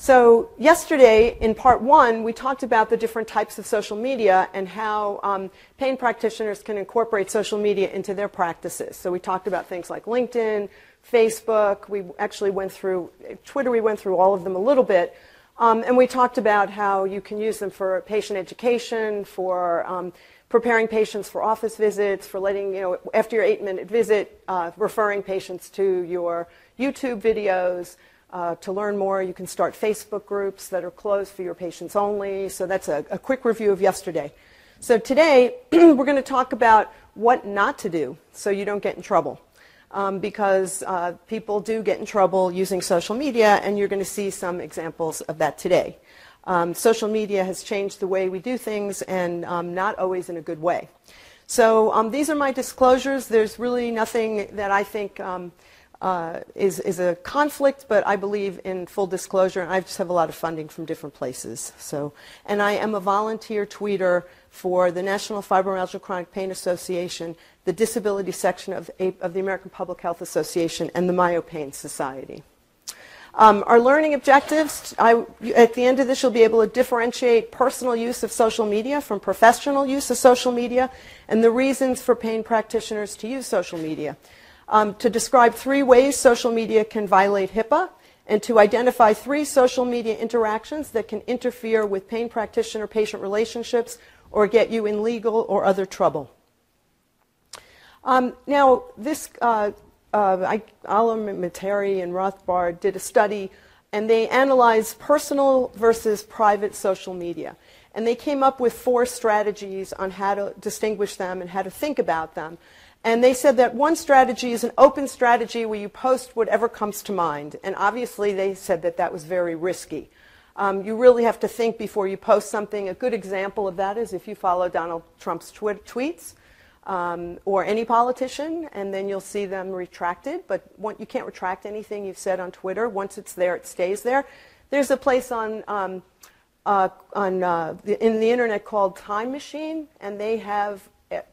So, yesterday in part one, we talked about the different types of social media and how um, pain practitioners can incorporate social media into their practices. So, we talked about things like LinkedIn, Facebook. We actually went through Twitter, we went through all of them a little bit. Um, and we talked about how you can use them for patient education, for um, preparing patients for office visits, for letting, you know, after your eight minute visit, uh, referring patients to your YouTube videos. Uh, to learn more, you can start Facebook groups that are closed for your patients only. So that's a, a quick review of yesterday. So today, we're going to talk about what not to do so you don't get in trouble. Um, because uh, people do get in trouble using social media, and you're going to see some examples of that today. Um, social media has changed the way we do things, and um, not always in a good way. So um, these are my disclosures. There's really nothing that I think um, uh, is, is a conflict, but I believe in full disclosure, and I just have a lot of funding from different places. So, and I am a volunteer tweeter for the National Fibromyalgia Chronic Pain Association, the disability section of, of the American Public Health Association, and the MyoPain Society. Um, our learning objectives, I, at the end of this, you'll be able to differentiate personal use of social media from professional use of social media and the reasons for pain practitioners to use social media um, to describe three ways social media can violate HIPAA and to identify three social media interactions that can interfere with pain practitioner patient relationships or get you in legal or other trouble. Um, now, this, uh, uh, Materi and Rothbard did a study and they analyzed personal versus private social media. And they came up with four strategies on how to distinguish them and how to think about them. And they said that one strategy is an open strategy where you post whatever comes to mind. And obviously, they said that that was very risky. Um, you really have to think before you post something. A good example of that is if you follow Donald Trump's tw- tweets um, or any politician, and then you'll see them retracted. But you can't retract anything you've said on Twitter. Once it's there, it stays there. There's a place on, um, uh, on uh, the, in the internet called Time Machine, and they have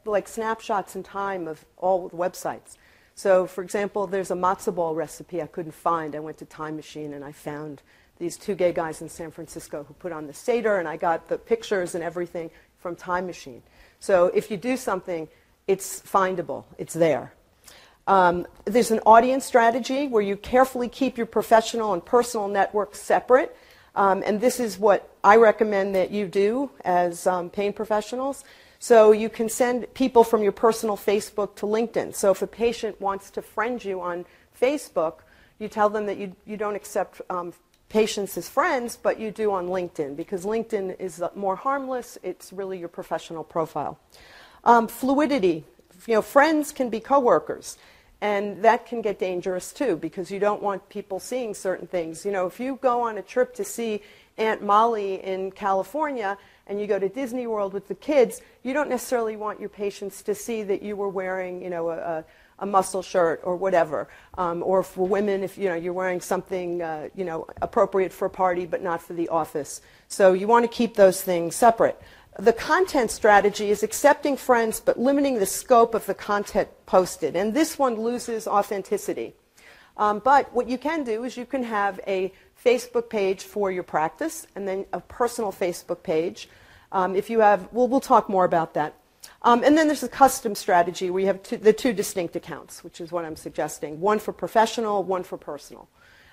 like snapshots in time of all the websites. So, for example, there's a matzo ball recipe I couldn't find. I went to Time Machine and I found these two gay guys in San Francisco who put on the Seder, and I got the pictures and everything from Time Machine. So, if you do something, it's findable, it's there. Um, there's an audience strategy where you carefully keep your professional and personal networks separate. Um, and this is what I recommend that you do as um, pain professionals. So you can send people from your personal Facebook to LinkedIn. So if a patient wants to friend you on Facebook, you tell them that you, you don't accept um, patients as friends, but you do on LinkedIn because LinkedIn is more harmless. It's really your professional profile. Um, fluidity. You know, friends can be coworkers. And that can get dangerous too because you don't want people seeing certain things. You know, if you go on a trip to see Aunt Molly in California, and you go to Disney World with the kids, you don't necessarily want your patients to see that you were wearing, you know, a, a muscle shirt or whatever. Um, or for women, if you know you're wearing something, uh, you know, appropriate for a party but not for the office. So you want to keep those things separate. The content strategy is accepting friends but limiting the scope of the content posted, and this one loses authenticity. Um, but what you can do is you can have a Facebook page for your practice and then a personal Facebook page. Um, if you have, we'll, we'll talk more about that. Um, and then there's a custom strategy where you have two, the two distinct accounts, which is what I'm suggesting. One for professional, one for personal.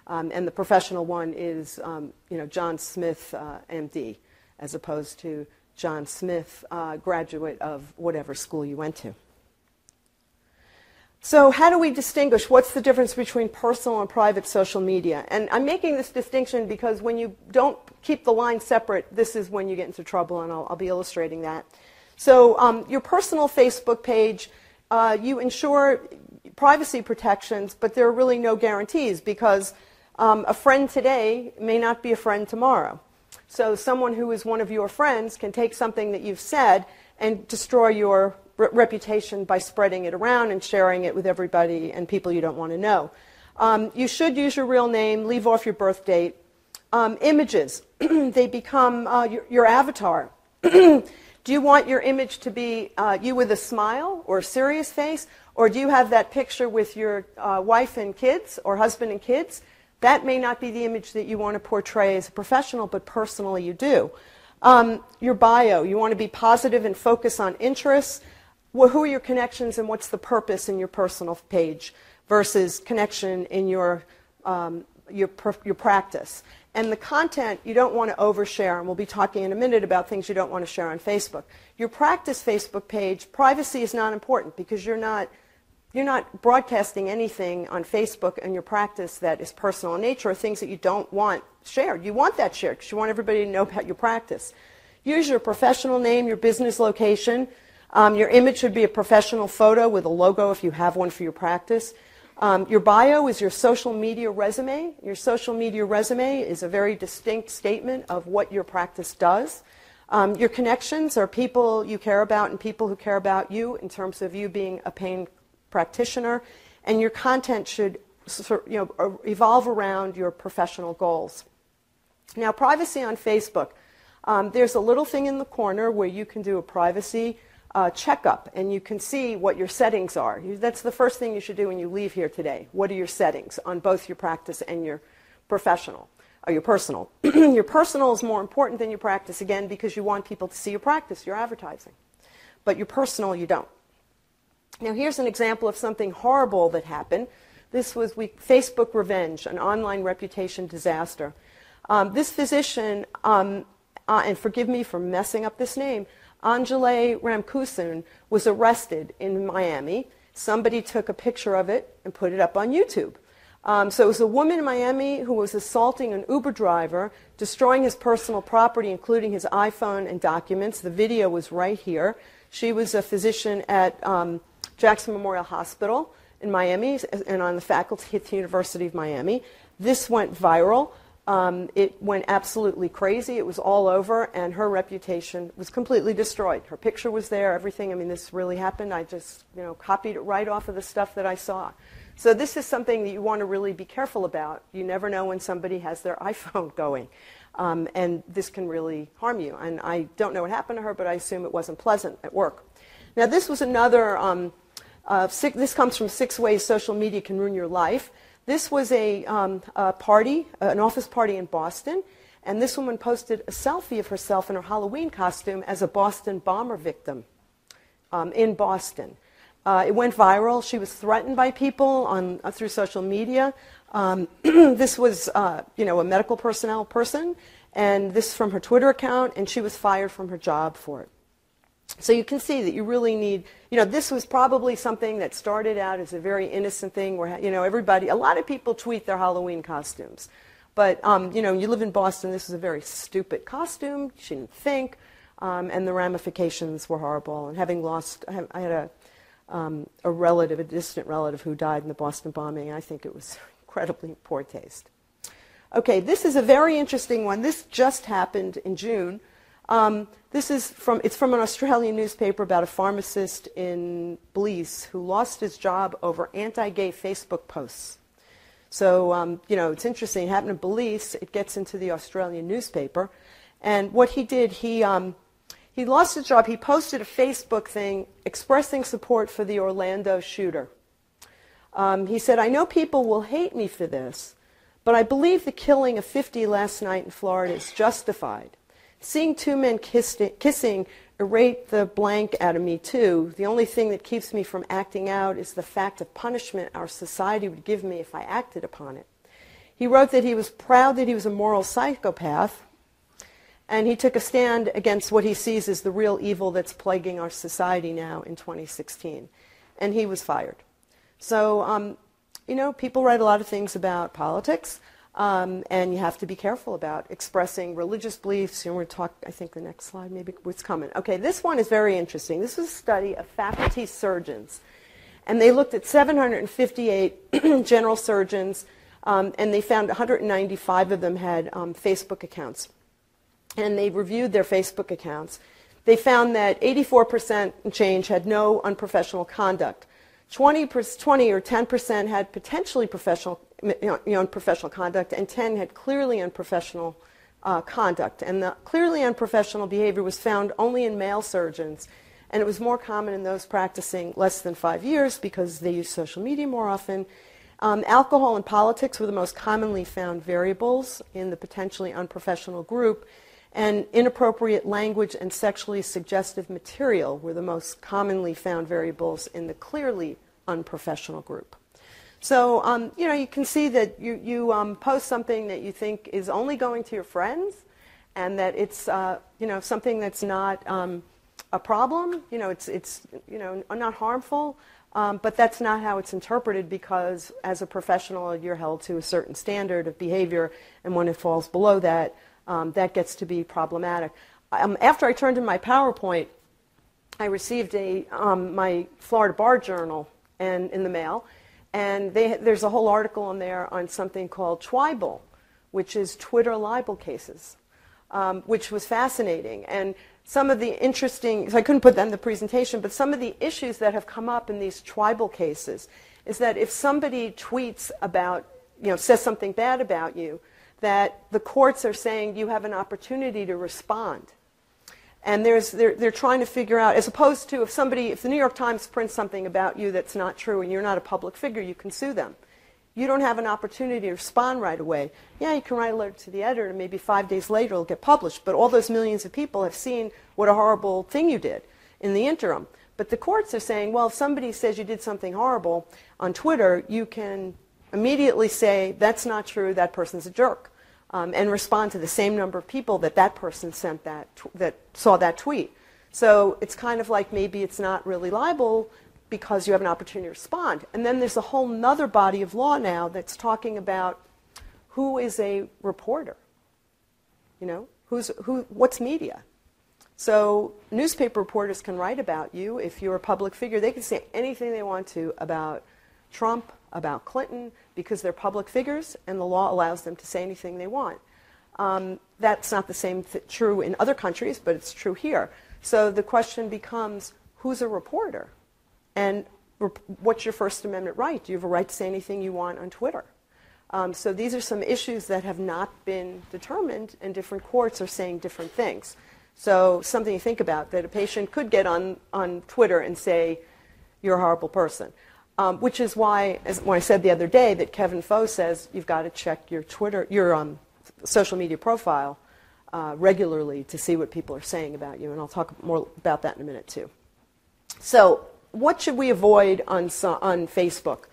Um, and the professional one is, um, you know, John Smith, uh, MD, as opposed to John Smith, uh, graduate of whatever school you went to. So how do we distinguish what's the difference between personal and private social media? And I'm making this distinction because when you don't keep the line separate, this is when you get into trouble, and I'll, I'll be illustrating that. So um, your personal Facebook page, uh, you ensure privacy protections, but there are really no guarantees because um, a friend today may not be a friend tomorrow. So someone who is one of your friends can take something that you've said and destroy your re- reputation by spreading it around and sharing it with everybody and people you don't want to know. Um, you should use your real name, leave off your birth date. Um, images, they become uh, your, your, avatar. do you want your image to be uh, you with a smile or a serious face? Or do you have that picture with your uh, wife and kids or husband and kids? That may not be the image that you want to portray as a professional, but personally you do. Um, your bio, you want to be positive and focus on interests. Well, who are your connections and what's the purpose in your personal page versus connection in your, um, your, your practice. And the content you don't want to overshare, and we'll be talking in a minute about things you don't want to share on Facebook. Your practice Facebook page, privacy is not important because you're not, you're not broadcasting anything on Facebook and your practice that is personal in nature or things that you don't want shared. You want that shared because you want everybody to know about your practice. Use your professional name, your business location. Um, your image should be a professional photo with a logo if you have one for your practice. Um, your bio is your social media resume. Your social media resume is a very distinct statement of what your practice does. Um, your connections are people you care about and people who care about you in terms of you being a pain practitioner. And your content should you know, evolve around your professional goals. Now, privacy on Facebook. Um, there's a little thing in the corner where you can do a privacy uh, checkup and you can see what your settings are. You, that's the first thing you should do when you leave here today. What are your settings on both your practice and your professional or your personal? your personal is more important than your practice, again, because you want people to see your practice, your advertising. But your personal, you don't. Now, here's an example of something horrible that happened. This was we, Facebook Revenge, an online reputation disaster. Um, this physician, um, uh, and forgive me for messing up this name, Anjali Ramkissoon was arrested in Miami. Somebody took a picture of it and put it up on YouTube. Um, so it was a woman in Miami who was assaulting an Uber driver, destroying his personal property, including his iPhone and documents. The video was right here. She was a physician at um, Jackson Memorial Hospital in Miami and on the faculty at the University of Miami. This went viral. Um, it went absolutely crazy. It was all over, and her reputation was completely destroyed. Her picture was there, everything. I mean, this really happened. I just, you know, copied it right off of the stuff that I saw. So this is something that you want to really be careful about. You never know when somebody has their iPhone going, um, and this can really harm you. And I don't know what happened to her, but I assume it wasn't pleasant at work. Now, this was another. Um, uh, six, this comes from Six Ways Social Media Can Ruin Your Life. This was a, um, a party, an office party in Boston, and this woman posted a selfie of herself in her Halloween costume as a Boston bomber victim um, in Boston. Uh, it went viral. She was threatened by people on, uh, through social media. Um, this was, uh, you know, a medical personnel person, and this from her Twitter account, and she was fired from her job for it. So you can see that you really need, you know, this was probably something that started out as a very innocent thing where, you know, everybody, a lot of people tweet their Halloween costumes. But, um, you know, you live in Boston, this is a very stupid costume. She didn't think. Um, and the ramifications were horrible. And having lost, I had a, um, a relative, a distant relative who died in the Boston bombing, I think it was incredibly poor taste. Okay, this is a very interesting one. This just happened in June. Um, this is from, it's from an Australian newspaper about a pharmacist in Belize who lost his job over anti-gay Facebook posts. So, um, you know, it's interesting. It happened in Belize. It gets into the Australian newspaper. And what he did, he, um, he lost his job. He posted a Facebook thing expressing support for the Orlando shooter. Um, he said, I know people will hate me for this, but I believe the killing of 50 last night in Florida is justified. Seeing two men kissing erate the blank out of me, too. The only thing that keeps me from acting out is the fact of punishment our society would give me if I acted upon it. He wrote that he was proud that he was a moral psychopath, and he took a stand against what he sees as the real evil that's plaguing our society now in 2016. And he was fired. So, um, you know, people write a lot of things about politics. Um, and you have to be careful about expressing religious beliefs. Know, we're talk. I think the next slide, maybe what's coming. Okay, this one is very interesting. This was a study of faculty surgeons, and they looked at 758 general surgeons, um, and they found 195 of them had um, Facebook accounts, and they reviewed their Facebook accounts. They found that 84% change had no unprofessional conduct. 20, 20 or 10% had potentially professional you know, unprofessional conduct, and 10 had clearly unprofessional uh, conduct. And the clearly unprofessional behavior was found only in male surgeons, and it was more common in those practicing less than five years because they use social media more often. Um, alcohol and politics were the most commonly found variables in the potentially unprofessional group, and inappropriate language and sexually suggestive material were the most commonly found variables in the clearly unprofessional group. So, um, you know, you can see that you, you um, post something that you think is only going to your friends and that it's, uh, you know, something that's not um, a problem, you know, it's, it's, you know, not harmful, um, but that's not how it's interpreted because as a professional you're held to a certain standard of behavior. And when it falls below that, um, that gets to be problematic. Um, after I turned in my PowerPoint, I received a, my Florida Bar Journal and, in the mail, and they, there's a whole article on there on something called Twibel, which is Twitter libel cases, um, which was fascinating. And some of the interesting, so I couldn't put that in the presentation, but some of the issues that have come up in these Twibel cases is that if somebody tweets about, you know, says something bad about you, that the courts are saying you have an opportunity to respond. And they're, they're trying to figure out, as opposed to if somebody, if the New York Times prints something about you that's not true and you're not a public figure, you can sue them. You don't have an opportunity to respond right away. Yeah, you can write a letter to the editor and maybe five days later it'll get published, but all those millions of people have seen what a horrible thing you did in the interim. But the courts are saying, well, if somebody says you did something horrible on Twitter, you can immediately say, that's not true, that person's a jerk um, and respond to the same number of people that that person sent that that saw that tweet. So it's kind of like maybe it's not really libel because you have an opportunity to respond. And then there's a whole other body of law now that's talking about who is a reporter. You know, who's who? What's media? So newspaper reporters can write about you if you're a public figure. They can say anything they want to about Trump, about Clinton, because they're public figures and the law allows them to say anything they want. Um, that's not the same th- true in other countries, but it's true here. So the question becomes who's a reporter? And rep- what's your First Amendment right? Do you have a right to say anything you want on Twitter? Um, so these are some issues that have not been determined, and different courts are saying different things. So something to think about that a patient could get on, on Twitter and say, you're a horrible person. Um, which is why, as when I said the other day, that Kevin Pho says you've got to check your Twitter, your um, social media profile uh, regularly to see what people are saying about you, and I'll talk more about that in a minute too. So, what should we avoid on on Facebook?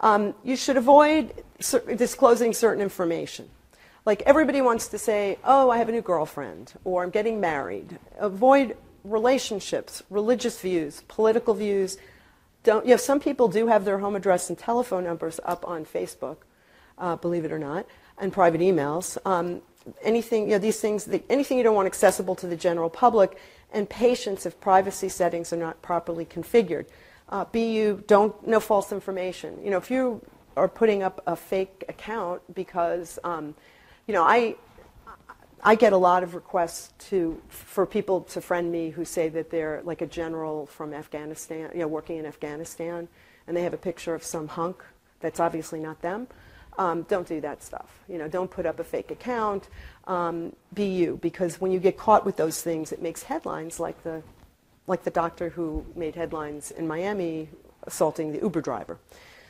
Um, you should avoid disclosing certain information. Like everybody wants to say, "Oh, I have a new girlfriend," or "I'm getting married." Avoid relationships, religious views, political views don't, you know, some people do have their home address and telephone numbers up on Facebook, uh, believe it or not, and private emails. Um, anything, you know, these things, the, anything you don't want accessible to the general public, and patients if privacy settings are not properly configured. Uh, BU, don't, no false information. You know, if you are putting up a fake account because, um, you know, I, I get a lot of requests to, for people to friend me who say that they're like a general from Afghanistan, you know, working in Afghanistan, and they have a picture of some hunk that's obviously not them. Um, don't do that stuff. You know, don't put up a fake account. Um, be you, because when you get caught with those things, it makes headlines like the, like the doctor who made headlines in Miami assaulting the Uber driver.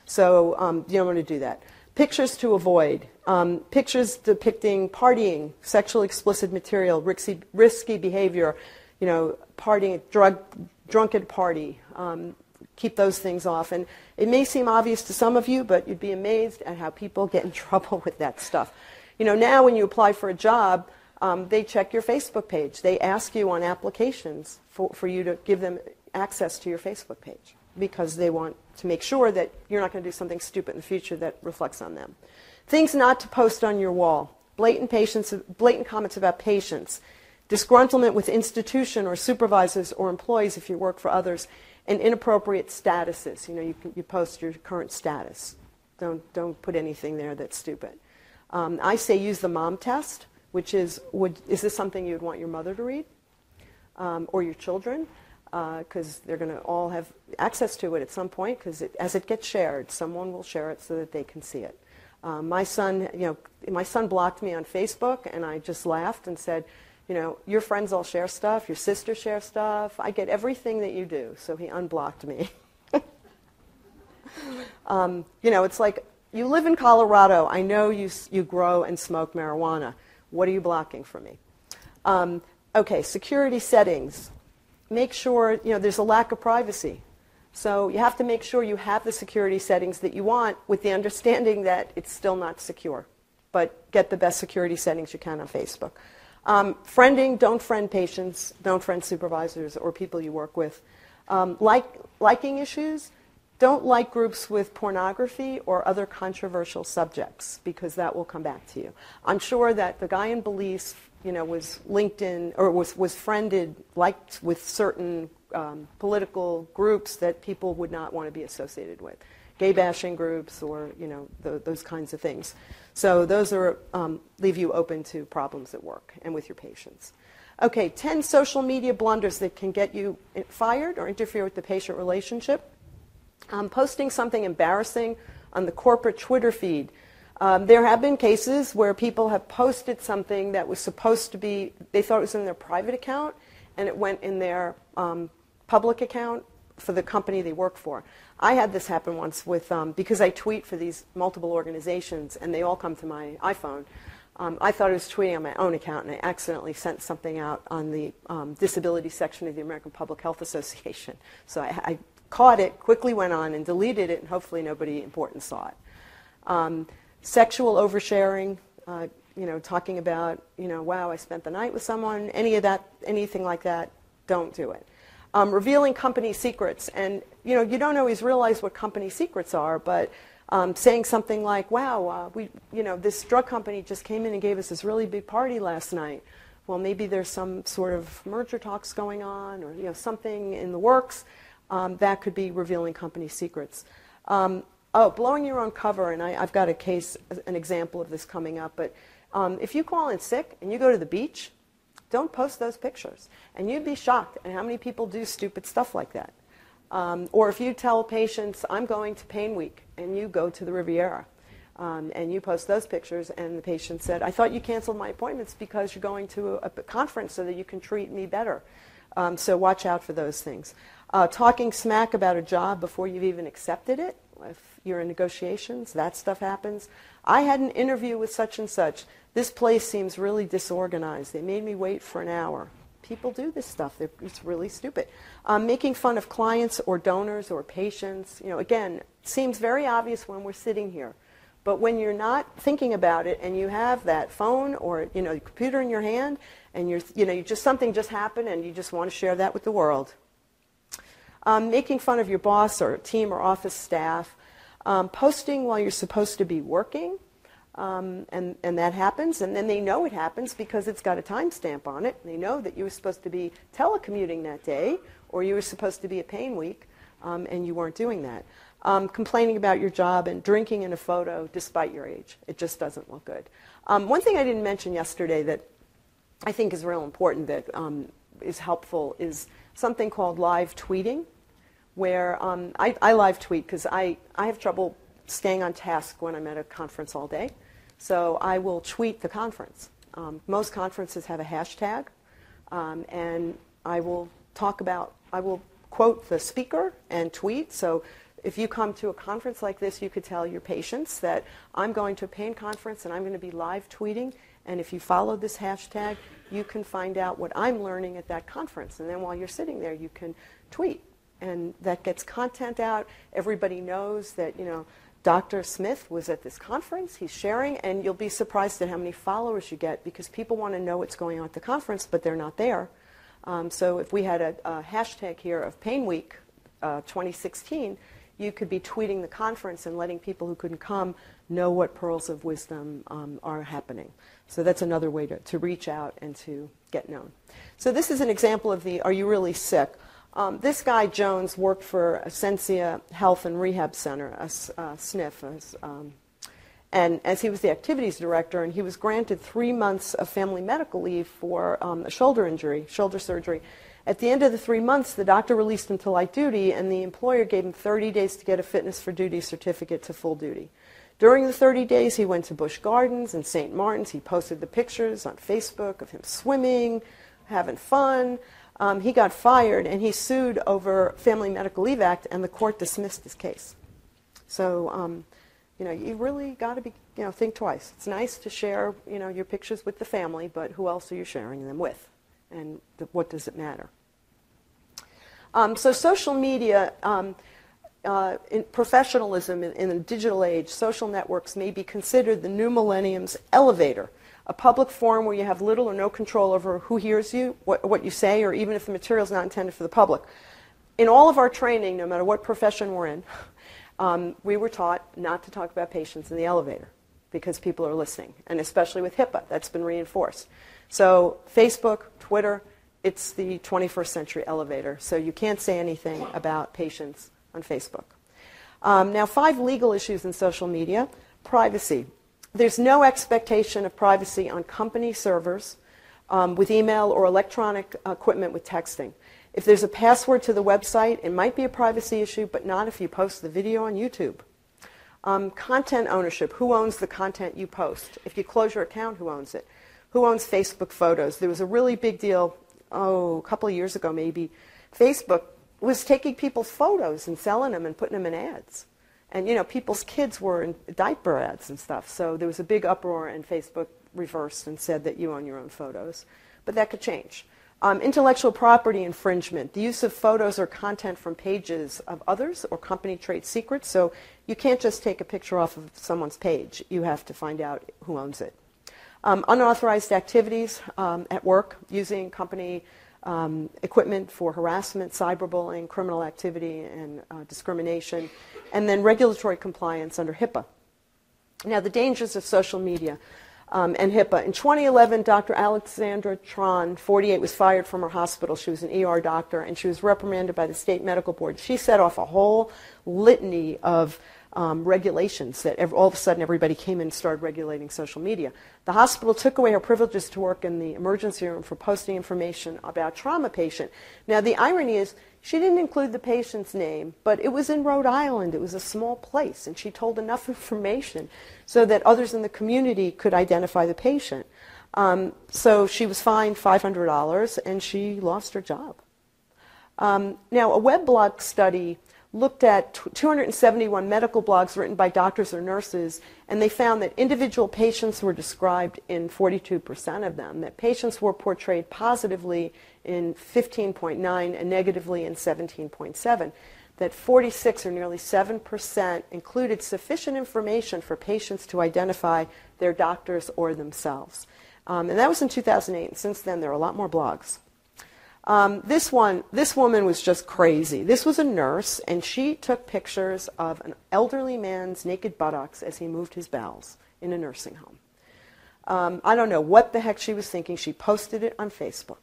So um, you don't want to do that. Pictures to avoid. Um, pictures depicting partying, sexually explicit material, risky, risky behavior, you know, partying, drug, drunken party. Um, keep those things off. And it may seem obvious to some of you, but you'd be amazed at how people get in trouble with that stuff. You know, now when you apply for a job, um, they check your Facebook page. They ask you on applications for, for you to give them access to your Facebook page because they want to make sure that you're not going to do something stupid in the future that reflects on them. Things not to post on your wall. Blatant, patients, blatant comments about patients. Disgruntlement with institution or supervisors or employees if you work for others. And inappropriate statuses. You know, you, you post your current status. Don't, don't put anything there that's stupid. Um, I say use the mom test, which is, would, is this something you would want your mother to read? Um, or your children? Because uh, they're going to all have access to it at some point because as it gets shared, someone will share it so that they can see it. Uh, my son, you know, my son blocked me on Facebook, and I just laughed and said, you know, your friends all share stuff, your sister shares stuff. I get everything that you do. So he unblocked me. um, you know, it's like you live in Colorado. I know you, you grow and smoke marijuana. What are you blocking from me? Um, okay, security settings. Make sure, you know, there's a lack of privacy. So you have to make sure you have the security settings that you want with the understanding that it's still not secure. But get the best security settings you can on Facebook. Um, friending, don't friend patients, don't friend supervisors or people you work with. Um, like, liking issues, don't like groups with pornography or other controversial subjects because that will come back to you. I'm sure that the guy in Belize, you know, was linked in or was, was friended, liked with certain um, political groups that people would not want to be associated with, gay bashing groups or you know the, those kinds of things. So those are um, leave you open to problems at work and with your patients. Okay, 10 social media blunders that can get you fired or interfere with the patient relationship. Um, posting something embarrassing on the corporate Twitter feed. Um, there have been cases where people have posted something that was supposed to be, they thought it was in their private account, and it went in their um, public account for the company they work for. I had this happen once with, um, because I tweet for these multiple organizations, and they all come to my iPhone. Um, I thought I was tweeting on my own account, and I accidentally sent something out on the um, disability section of the American Public Health Association. So I, I caught it, quickly went on and deleted it, and hopefully nobody important saw it. Sexual oversharing, uh, you know, talking about, you know, wow, I spent the night with someone, any of that, anything like that, don't do it. Um, revealing company secrets, and you know, you don't always realize what company secrets are, but um, saying something like, "Wow, uh, we, you know, this drug company just came in and gave us this really big party last night." Well, maybe there's some sort of merger talks going on, or you know, something in the works um, that could be revealing company secrets. Um, oh, blowing your own cover, and I, have got a case, an example of this coming up. But um, if you call in sick and you go to the beach, don't post those pictures. And you'd be shocked at how many people do stupid stuff like that. Um, or if you tell patients, I'm going to pain week, and you go to the Riviera. Um, and you post those pictures, and the patient said, I thought you canceled my appointments because you're going to a, a conference so that you can treat me better. Um, so watch out for those things. Uh, talking smack about a job before you've even accepted it, if you're in negotiations, that stuff happens. I had an interview with such and such. This place seems really disorganized. They made me wait for an hour. People do this stuff. They're, it's really stupid. Um, making fun of clients or donors or patients, you know, again, seems very obvious when we're sitting here. But when you're not thinking about it and you have that phone or you know computer in your hand and you're you know you just something just happened and you just want to share that with the world, um, making fun of your boss or team or office staff, um, posting while you're supposed to be working, um, and, and that happens, and then they know it happens because it's got a timestamp on it. They know that you were supposed to be telecommuting that day, or you were supposed to be at pain week, um, and you weren't doing that. Um, complaining about your job and drinking in a photo despite your age. It just doesn't look good. Um, one thing I didn't mention yesterday that I think is real important that um, is helpful is something called live tweeting where um, I, I, live tweet because I, I have trouble staying on task when I'm at a conference all day. So I will tweet the conference. Um, most conferences have a hashtag, um, and I will talk about, I will quote the speaker and tweet. So if you come to a conference like this, you could tell your patients that I'm going to a pain conference and I'm going to be live tweeting. And if you follow this hashtag, you can find out what I'm learning at that conference. And then while you're sitting there, you can tweet and that gets content out. Everybody knows that, you know, Dr. Smith was at this conference, he's sharing, and you'll be surprised at how many followers you get because people want to know what's going on at the conference, but they're not there. Um, so if we had a, a, hashtag here of Pain Week uh, 2016, you could be tweeting the conference and letting people who couldn't come know what pearls of wisdom um, are happening. So that's another way to, to reach out and to get known. So this is an example of the Are You Really Sick? Um, this guy, Jones, worked for Accentia Health and Rehab Center, a, uh, SNF, as, um, and as he was the activities director, and he was granted three months of family medical leave for um, a shoulder injury, shoulder surgery. At the end of the three months, the doctor released him to light duty, and the employer gave him 30 days to get a fitness for duty certificate to full duty. During the 30 days, he went to Busch Gardens and St. Martin's. He posted the pictures on Facebook of him swimming, having fun. Um, he got fired and he sued over Family Medical Leave Act, and the court dismissed his case. So um, You know, you really got to be, you know, think twice. It's nice to share, you know, your pictures with the family, but who else are you sharing them with? And th- what does it matter? Um, so social media, um, uh, in professionalism in, in the digital age, social networks may be considered the new millennium's elevator, a public forum where you have little or no control over who hears you, what, what you say, or even if the material is not intended for the public. In all of our training, no matter what profession we're in, um, we were taught not to talk about patients in the elevator because people are listening, and especially with HIPAA, that's been reinforced. So Facebook, Twitter, it's the 21st century elevator, so you can't say anything about patients on Facebook. Um, now, five legal issues in social media. Privacy. There's no expectation of privacy on company servers um, with email or electronic equipment with texting. If there's a password to the website, it might be a privacy issue, but not if you post the video on YouTube. Um, content ownership. Who owns the content you post? If you close your account, who owns it? Who owns Facebook photos? There was a really big deal, oh, a couple of years ago maybe. Facebook was taking people's photos and selling them and putting them in ads. And, you know, people's kids were in diaper ads and stuff. So there was a big uproar, and Facebook reversed and said that you own your own photos. But that could change. Um, intellectual property infringement, the use of photos or content from pages of others or company trade secrets. So you can't just take a picture off of someone's page. You have to find out who owns it. Um, unauthorized activities um, at work using company um, equipment for harassment, cyberbullying, criminal activity, and uh, discrimination, and then regulatory compliance under HIPAA. Now, the dangers of social media um, and HIPAA. In 2011, Dr. Alexandra Thran, 48, was fired from her hospital. She was an ER doctor, and she was reprimanded by the state medical board. She set off a whole litany of um, regulations that every, all of a sudden everybody came in and started regulating social media. The hospital took away her privileges to work in the emergency room for posting information about trauma patient. Now the irony is she didn't include the patient's name, but it was in Rhode Island. It was a small place, and she told enough information so that others in the community could identify the patient. Um, so she was fined $500 and she lost her job. Um, now, a web blog study looked at 271 medical blogs written by doctors or nurses, and they found that individual patients were described in 42% of them, that patients were portrayed positively in 15.9 and negatively in 17.7, that 46 or nearly 7% included sufficient information for patients to identify their doctors or themselves. Um, and that was in 2008. and Since then, there are a lot more blogs. Um, this one, this woman was just crazy. This was a nurse, and she took pictures of an elderly man's naked buttocks as he moved his bowels in a nursing home. Um, I don't know what the heck she was thinking. She posted it on Facebook.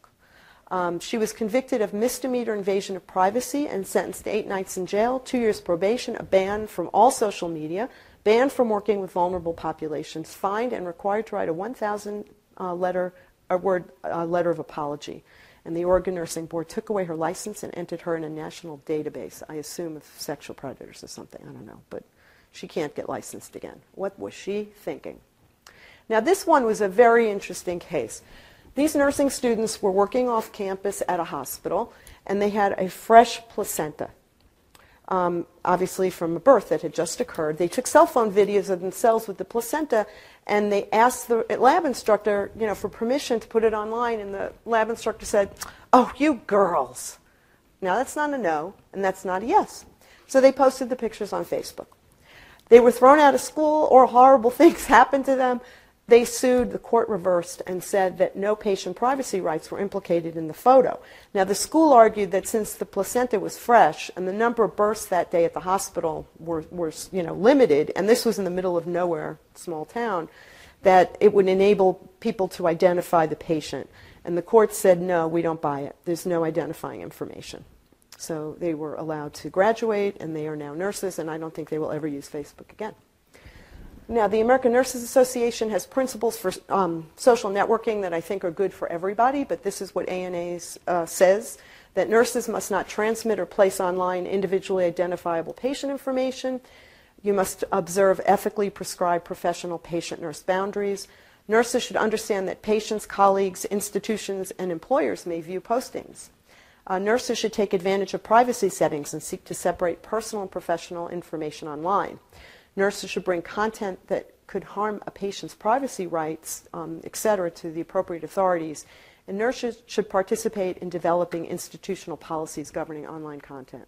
Um, she was convicted of misdemeanor invasion of privacy and sentenced to eight nights in jail, two years probation, a ban from all social media, banned from working with vulnerable populations, fined and required to write a 1,000 uh, letter, a word uh, letter of apology and the Oregon Nursing Board took away her license and entered her in a national database, I assume of sexual predators or something, I don't know, but she can't get licensed again. What was she thinking? Now, this one was a very interesting case. These nursing students were working off campus at a hospital, and they had a fresh placenta um, obviously from a birth that had just occurred. They took cell phone videos of themselves with the placenta, and they asked the lab instructor, you know, for permission to put it online. And the lab instructor said, "Oh, you girls." Now that's not a no, and that's not a yes. So they posted the pictures on Facebook. They were thrown out of school, or horrible things happened to them. They sued, the court reversed, and said that no patient privacy rights were implicated in the photo. Now, the school argued that since the placenta was fresh and the number of births that day at the hospital were, were you know, limited, and this was in the middle of nowhere, small town, that it would enable people to identify the patient. And the court said, no, we don't buy it. There's no identifying information. So they were allowed to graduate, and they are now nurses, and I don't think they will ever use Facebook again. Now, the American Nurses Association has principles for um, social networking that I think are good for everybody, but this is what ANA uh, says that nurses must not transmit or place online individually identifiable patient information. You must observe ethically prescribed professional patient nurse boundaries. Nurses should understand that patients, colleagues, institutions, and employers may view postings. Uh, nurses should take advantage of privacy settings and seek to separate personal and professional information online. Nurses should bring content that could harm a patient's privacy rights, um, et cetera, to the appropriate authorities. And nurses should participate in developing institutional policies governing online content.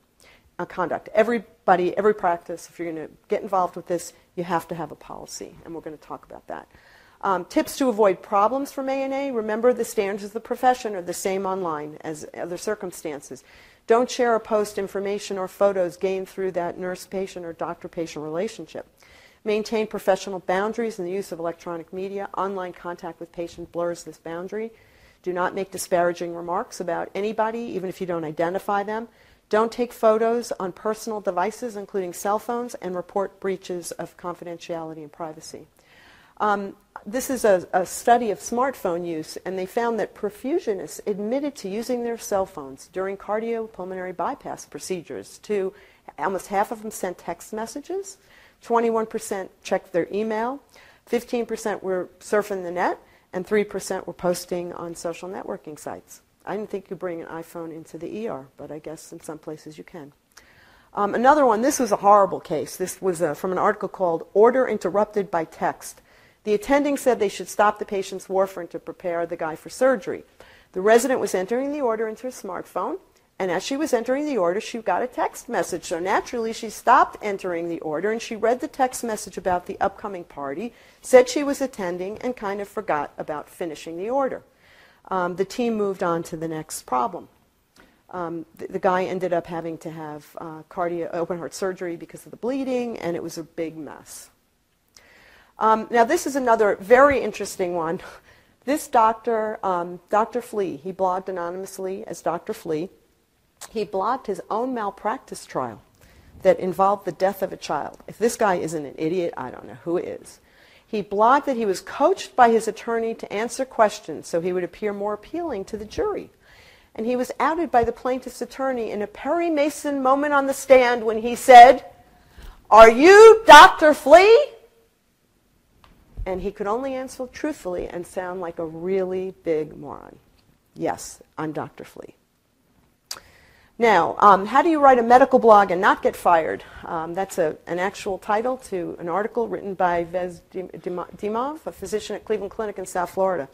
Uh, conduct. Everybody, every practice, if you're going to get involved with this, you have to have a policy, and we're going to talk about that. Um, tips to avoid problems from ANA. Remember the standards of the profession are the same online as other circumstances. Don't share or post information or photos gained through that nurse-patient or doctor-patient relationship. Maintain professional boundaries in the use of electronic media. Online contact with patient blurs this boundary. Do not make disparaging remarks about anybody, even if you don't identify them. Don't take photos on personal devices, including cell phones, and report breaches of confidentiality and privacy. Um, this is a, a, study of smartphone use, and they found that perfusionists admitted to using their cell phones during cardiopulmonary bypass procedures. To almost half of them sent text messages, 21% checked their email, 15% were surfing the net, and 3% were posting on social networking sites. I didn't think you bring an iPhone into the ER, but I guess in some places you can. Um, another one, this was a horrible case. This was uh, from an article called Order Interrupted by Text. The attending said they should stop the patient's warfarin to prepare the guy for surgery. The resident was entering the order into her smartphone, and as she was entering the order, she got a text message. So naturally, she stopped entering the order and she read the text message about the upcoming party, said she was attending, and kind of forgot about finishing the order. Um, the team moved on to the next problem. Um, the, the, guy ended up having to have uh, cardio, open heart surgery because of the bleeding, and it was a big mess. Um, now, this is another very interesting one. This doctor, um, Dr. Flea, he blogged anonymously as Dr. Flea. He blogged his own malpractice trial that involved the death of a child. If this guy isn't an idiot, I don't know who is. He blogged that he was coached by his attorney to answer questions so he would appear more appealing to the jury. And he was outed by the plaintiff's attorney in a Perry Mason moment on the stand when he said, Are you Dr. Flea? And he could only answer truthfully and sound like a really big moron. Yes, I'm Dr. Flea. Now, um, how do you write a medical blog and not get fired? Um, that's a, an actual title to an article written by Ves Dimov, a physician at Cleveland Clinic in South Florida.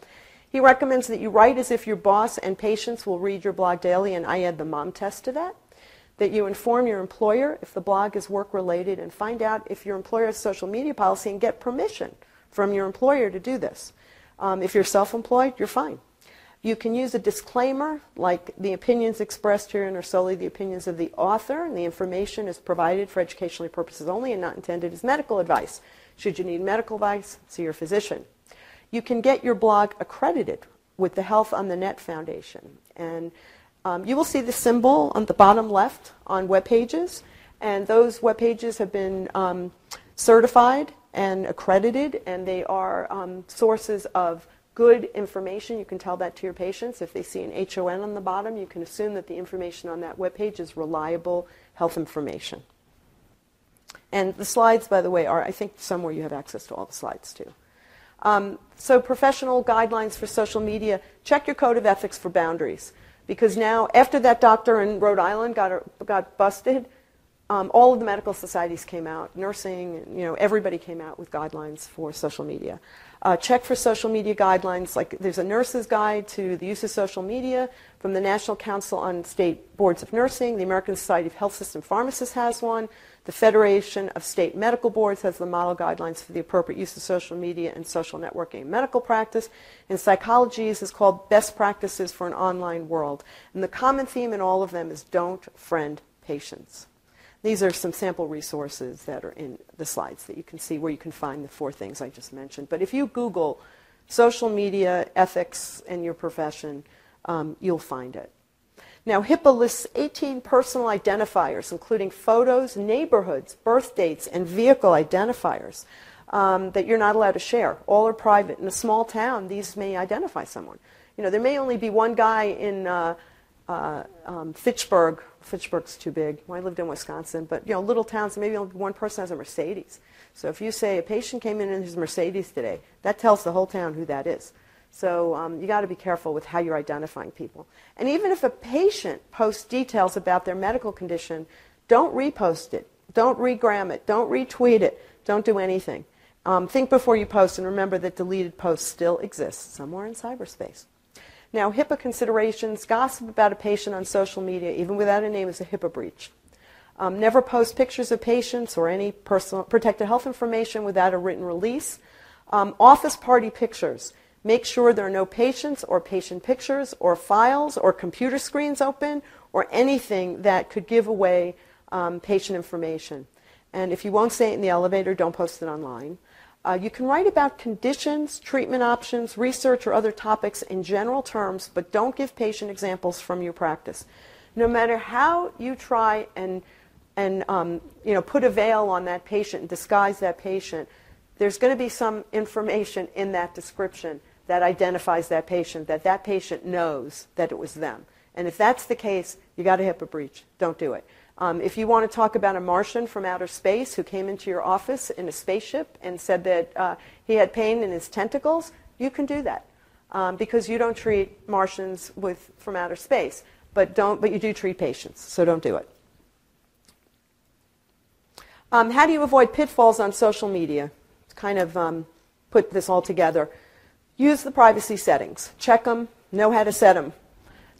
He recommends that you write as if your boss and patients will read your blog daily, and I add the mom test to that. That you inform your employer if the blog is work related and find out if your employer has social media policy and get permission from your employer to do this. Um, if you're self-employed, you're fine. You can use a disclaimer, like the opinions expressed herein are solely the opinions of the author, and the information is provided for educational purposes only and not intended as medical advice. Should you need medical advice, see your physician. You can get your blog accredited with the Health on the Net Foundation. And um, you will see the symbol on the bottom left on web pages, and those web pages have been um, certified and accredited, and they are um, sources of good information. You can tell that to your patients. If they see an HON on the bottom, you can assume that the information on that web page is reliable health information. And the slides, by the way, are, I think, somewhere you have access to all the slides too. Um, so, professional guidelines for social media check your code of ethics for boundaries. Because now, after that doctor in Rhode Island got, got busted, um, all of the medical societies came out, nursing, you know, everybody came out with guidelines for social media. Uh, check for social media guidelines. Like there's a nurse's guide to the use of social media from the National Council on State Boards of Nursing. The American Society of Health System Pharmacists has one. The Federation of State Medical Boards has the model guidelines for the appropriate use of social media and social networking in medical practice. And psychology is called Best Practices for an Online World. And the common theme in all of them is don't friend patients. These are some sample resources that are in the slides that you can see where you can find the four things I just mentioned. But if you Google social media ethics in your profession, um, you'll find it. Now, HIPAA lists 18 personal identifiers, including photos, neighborhoods, birth dates, and vehicle identifiers um, that you're not allowed to share. All are private. In a small town, these may identify someone. You know, there may only be one guy in uh, uh, um, Fitchburg Fitchburg's too big. Well, I lived in Wisconsin, but you know, little towns, maybe only one person has a Mercedes. So if you say a patient came in in his Mercedes today, that tells the whole town who that is. So um, you got to be careful with how you're identifying people. And even if a patient posts details about their medical condition, don't repost it. Don't regram it. Don't retweet it. Don't do anything. Um, think before you post, and remember that deleted posts still exist somewhere in cyberspace. Now, HIPAA considerations gossip about a patient on social media, even without a name, is a HIPAA breach. Um, never post pictures of patients or any personal protected health information without a written release. Um, office party pictures. Make sure there are no patients or patient pictures or files or computer screens open or anything that could give away um, patient information. And if you won't say it in the elevator, don't post it online. Uh, you can write about conditions, treatment options, research, or other topics in general terms, but don't give patient examples from your practice. No matter how you try and, and um, you know, put a veil on that patient and disguise that patient, there's going to be some information in that description that identifies that patient, that that patient knows that it was them. And if that's the case, you got a HIPAA breach. Don't do it. Um, if you want to talk about a Martian from outer space who came into your office in a spaceship and said that uh, he had pain in his tentacles, you can do that um, because you don't treat Martians with, from outer space, but, don't, but you do treat patients, so don't do it. Um, how do you avoid pitfalls on social media? Kind of um, put this all together. Use the privacy settings. Check them. Know how to set them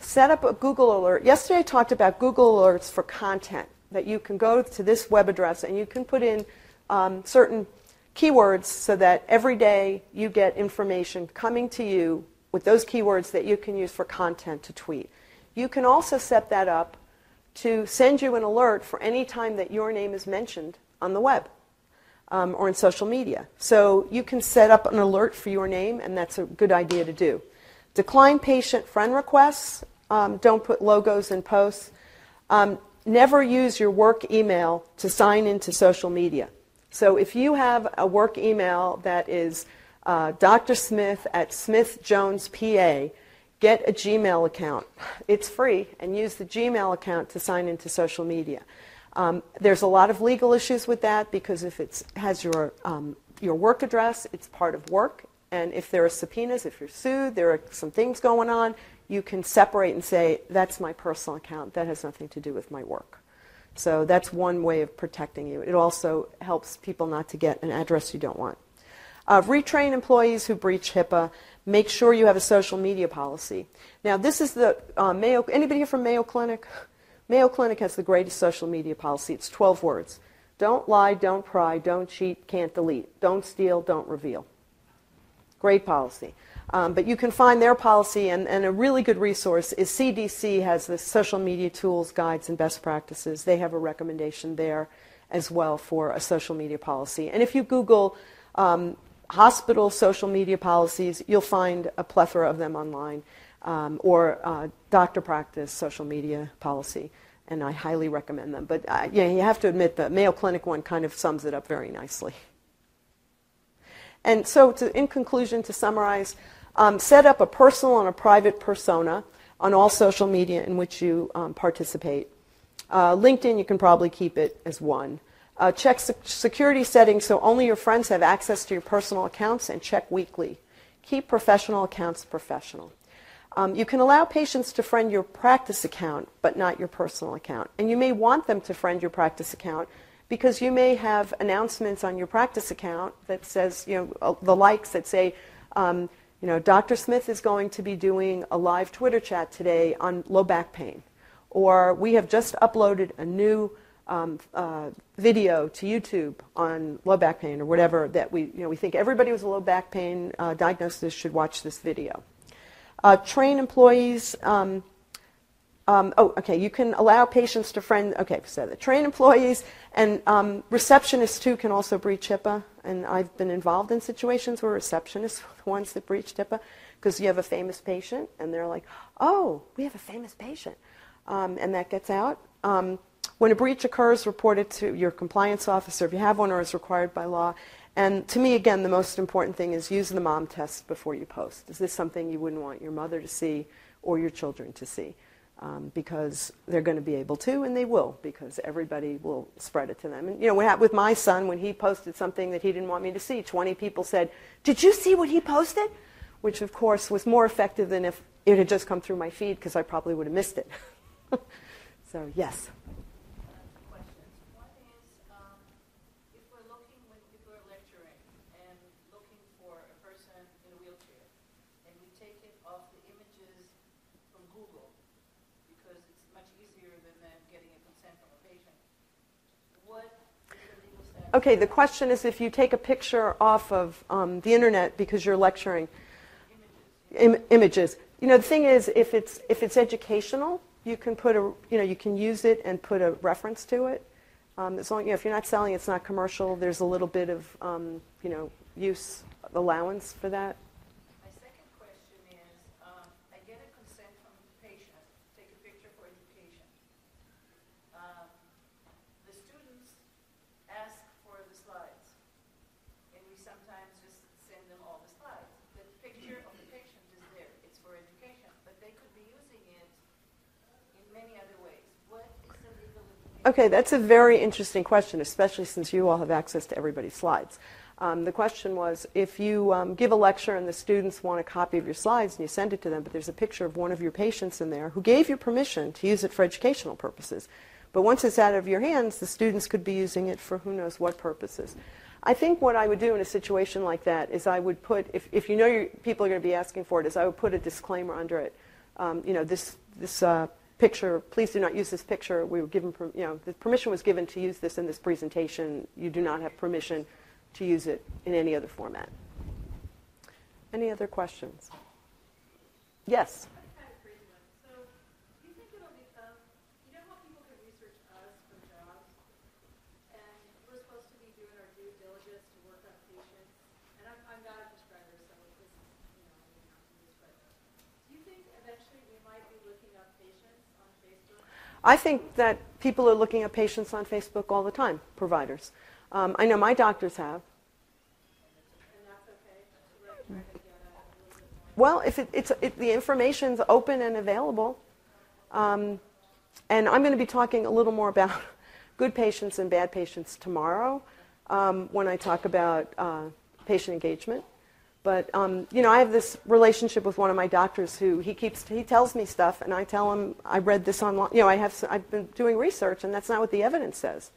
set up a Google alert. Yesterday I talked about Google alerts for content, that you can go to this web address and you can put in um, certain keywords so that every day you get information coming to you with those keywords that you can use for content to tweet. You can also set that up to send you an alert for any time that your name is mentioned on the web um, or in social media. So you can set up an alert for your name, and that's a good idea to do. Decline patient friend requests um, don't put logos in posts. Um, never use your work email to sign into social media. So if you have a work email that is uh, Dr. Smith at Smith Jones PA, get a Gmail account. It's free, and use the Gmail account to sign into social media. Um, there's a lot of legal issues with that because if it has your, um, your work address, it's part of work. And if there are subpoenas, if you're sued, there are some things going on, you can separate and say, that's my personal account. That has nothing to do with my work. So that's one way of protecting you. It also helps people not to get an address you don't want. Uh, retrain employees who breach HIPAA. Make sure you have a social media policy. Now, this is the uh, Mayo. Anybody here from Mayo Clinic? Mayo Clinic has the greatest social media policy. It's 12 words. Don't lie, don't pry, don't cheat, can't delete. Don't steal, don't reveal. Great policy. Um, but you can find their policy, and, and, a really good resource is CDC has the social media tools, guides, and best practices. They have a recommendation there as well for a social media policy. And if you Google um, hospital social media policies, you'll find a plethora of them online, um, or uh, doctor practice social media policy. And I highly recommend them. But uh, yeah, you have to admit the Mayo Clinic one kind of sums it up very nicely. And so, to, in conclusion, to summarize, um, set up a personal and a private persona on all social media in which you um, participate. Uh, LinkedIn, you can probably keep it as one. Uh, check security settings so only your friends have access to your personal accounts and check weekly. Keep professional accounts professional. Um, you can allow patients to friend your practice account, but not your personal account. And you may want them to friend your practice account because you may have announcements on your practice account that says, you know, uh, the likes that say, um, you know, Dr. Smith is going to be doing a live Twitter chat today on low back pain. Or we have just uploaded a new um, uh, video to YouTube on low back pain or whatever that we, you know, we think everybody with a low back pain uh, diagnosis should watch this video. Uh, train employees. Um, um, oh, okay. You can allow patients to friend. Okay, so the train employees and um, receptionists too can also breach HIPAA and I've been involved in situations where receptionists were the ones that breached HIPAA because you have a famous patient and they're like, oh, we have a famous patient. Um, and that gets out. Um, when a breach occurs, report it to your compliance officer if you have one or is required by law. And to me, again, the most important thing is use the mom test before you post. Is this something you wouldn't want your mother to see or your children to see? Um, because they're going to be able to, and they will, because everybody will spread it to them. And you know, with my son, when he posted something that he didn't want me to see, 20 people said, "Did you see what he posted?" Which, of course, was more effective than if it had just come through my feed, because I probably would have missed it. so, yes. Okay, the question is if you take a picture off of um, the internet because you're lecturing, Im- images. You know, the thing is, if it's if it's educational, you can put a you know you can use it and put a reference to it. Um, as long you know, if you're not selling, it's not commercial. There's a little bit of um, you know use allowance for that. Okay, that's a very interesting question, especially since you all have access to everybody's slides. Um, the question was if you um, give a lecture and the students want a copy of your slides and you send it to them, but there's a picture of one of your patients in there who gave you permission to use it for educational purposes. But once it's out of your hands, the students could be using it for who knows what purposes. I think what I would do in a situation like that is I would put, if, if you know people are going to be asking for it, is I would put a disclaimer under it. Um, you know, this, this uh, picture, please do not use this picture. We were given, you know, the permission was given to use this in this presentation. You do not have permission to use it in any other format. Any other questions? Yes. I think that people are looking at patients on Facebook all the time, providers. Um, I know my doctors have. Well, if it, it's, it, the information's open and available, um, and I'm going to be talking a little more about good patients and bad patients tomorrow um, when I talk about uh, patient engagement. But um, you know, I have this relationship with one of my doctors who he keeps he tells me stuff, and I tell him I read this online. You know, I have I've been doing research, and that's not what the evidence says.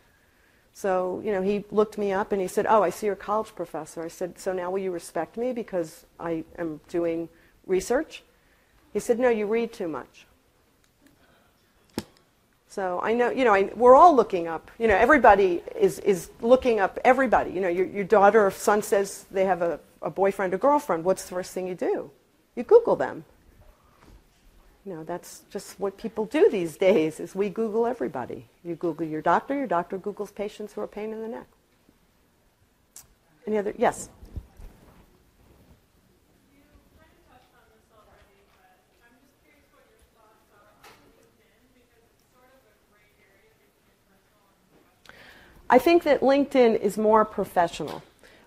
So you know, he looked me up and he said, "Oh, I see you're a college professor." I said, "So now will you respect me because I am doing research?" He said, "No, you read too much." So I know, you know, I, we're all looking up. You know, everybody is, is looking up everybody. You know, your, your daughter or son says they have a, a boyfriend or girlfriend. What's the first thing you do? You Google them. You know, that's just what people do these days is we Google everybody. You Google your doctor, your doctor Googles patients who are pain in the neck. Any other? Yes. I think that LinkedIn is more professional.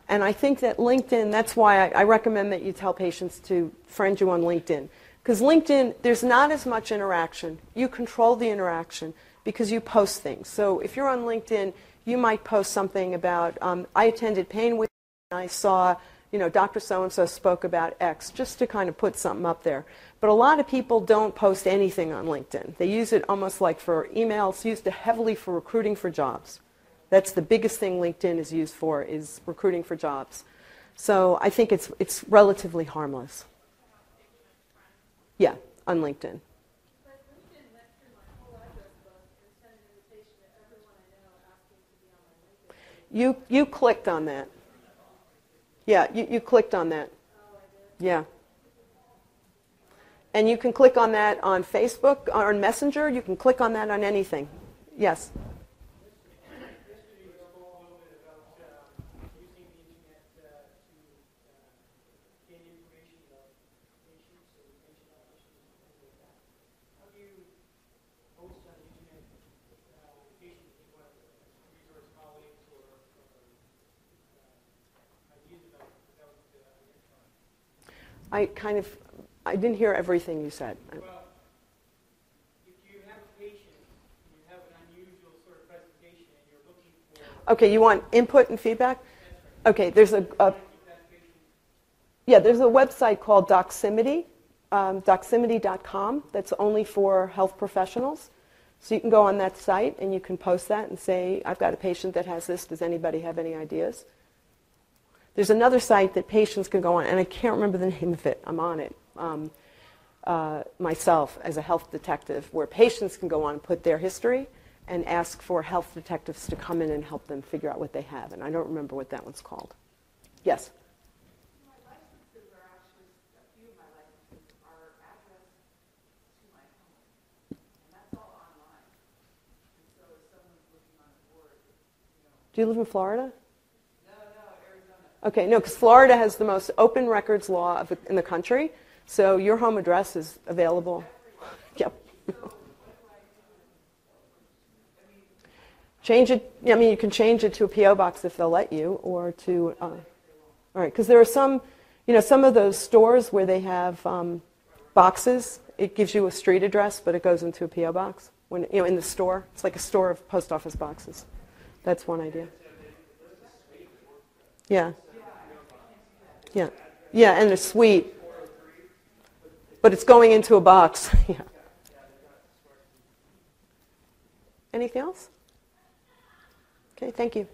And I think that LinkedIn, that's why I, I recommend that you tell patients to friend you on LinkedIn. Because LinkedIn, there's not as much interaction. You control the interaction because you post things. So if you're on LinkedIn, you might post something about, um, I attended Pain Week and I saw, you know, Dr. So-and-so spoke about X, just to kind of put something up there. But a lot of people don't post anything on LinkedIn. They use it almost like for emails, used heavily for recruiting for jobs. That's the biggest thing LinkedIn is used for is recruiting for jobs. So I think it's it's relatively harmless. Yeah, on LinkedIn. You you clicked on that. Yeah, you, you clicked on that. Yeah. And you can click on that on Facebook or on Messenger. You can click on that on anything. Yes. I kind of, I didn't hear everything you said. Well, if you have a patient, you have an unusual sort of presentation, and you're looking for. Okay, you want input and feedback? Okay, there's a, a yeah, there's a website called Doximity, um, doximity.com, that's only for health professionals. So you can go on that site and you can post that and say, I've got a patient that has this. Does anybody have any ideas? There's another site that patients can go on, and I can't remember the name of it. I'm on it um, uh, myself as a health detective, where patients can go on and put their history, and ask for health detectives to come in and help them figure out what they have. And I don't remember what that one's called. Yes? Do you live in Florida? Okay, no, because Florida has the most open records law in the country, so your home address is available. Yep. Change it, I mean, you can change it to a P.O. box if they'll let you, or to, uh, all right, because there are some, you know, some of those stores where they have um, boxes, it gives you a street address, but it goes into a P.O. box, when, you know, in the store. It's like a store of post office boxes. That's one idea. Yeah. Yeah. Yeah, and a sweet. But it's going into a box. yeah. Anything else? Okay, thank you.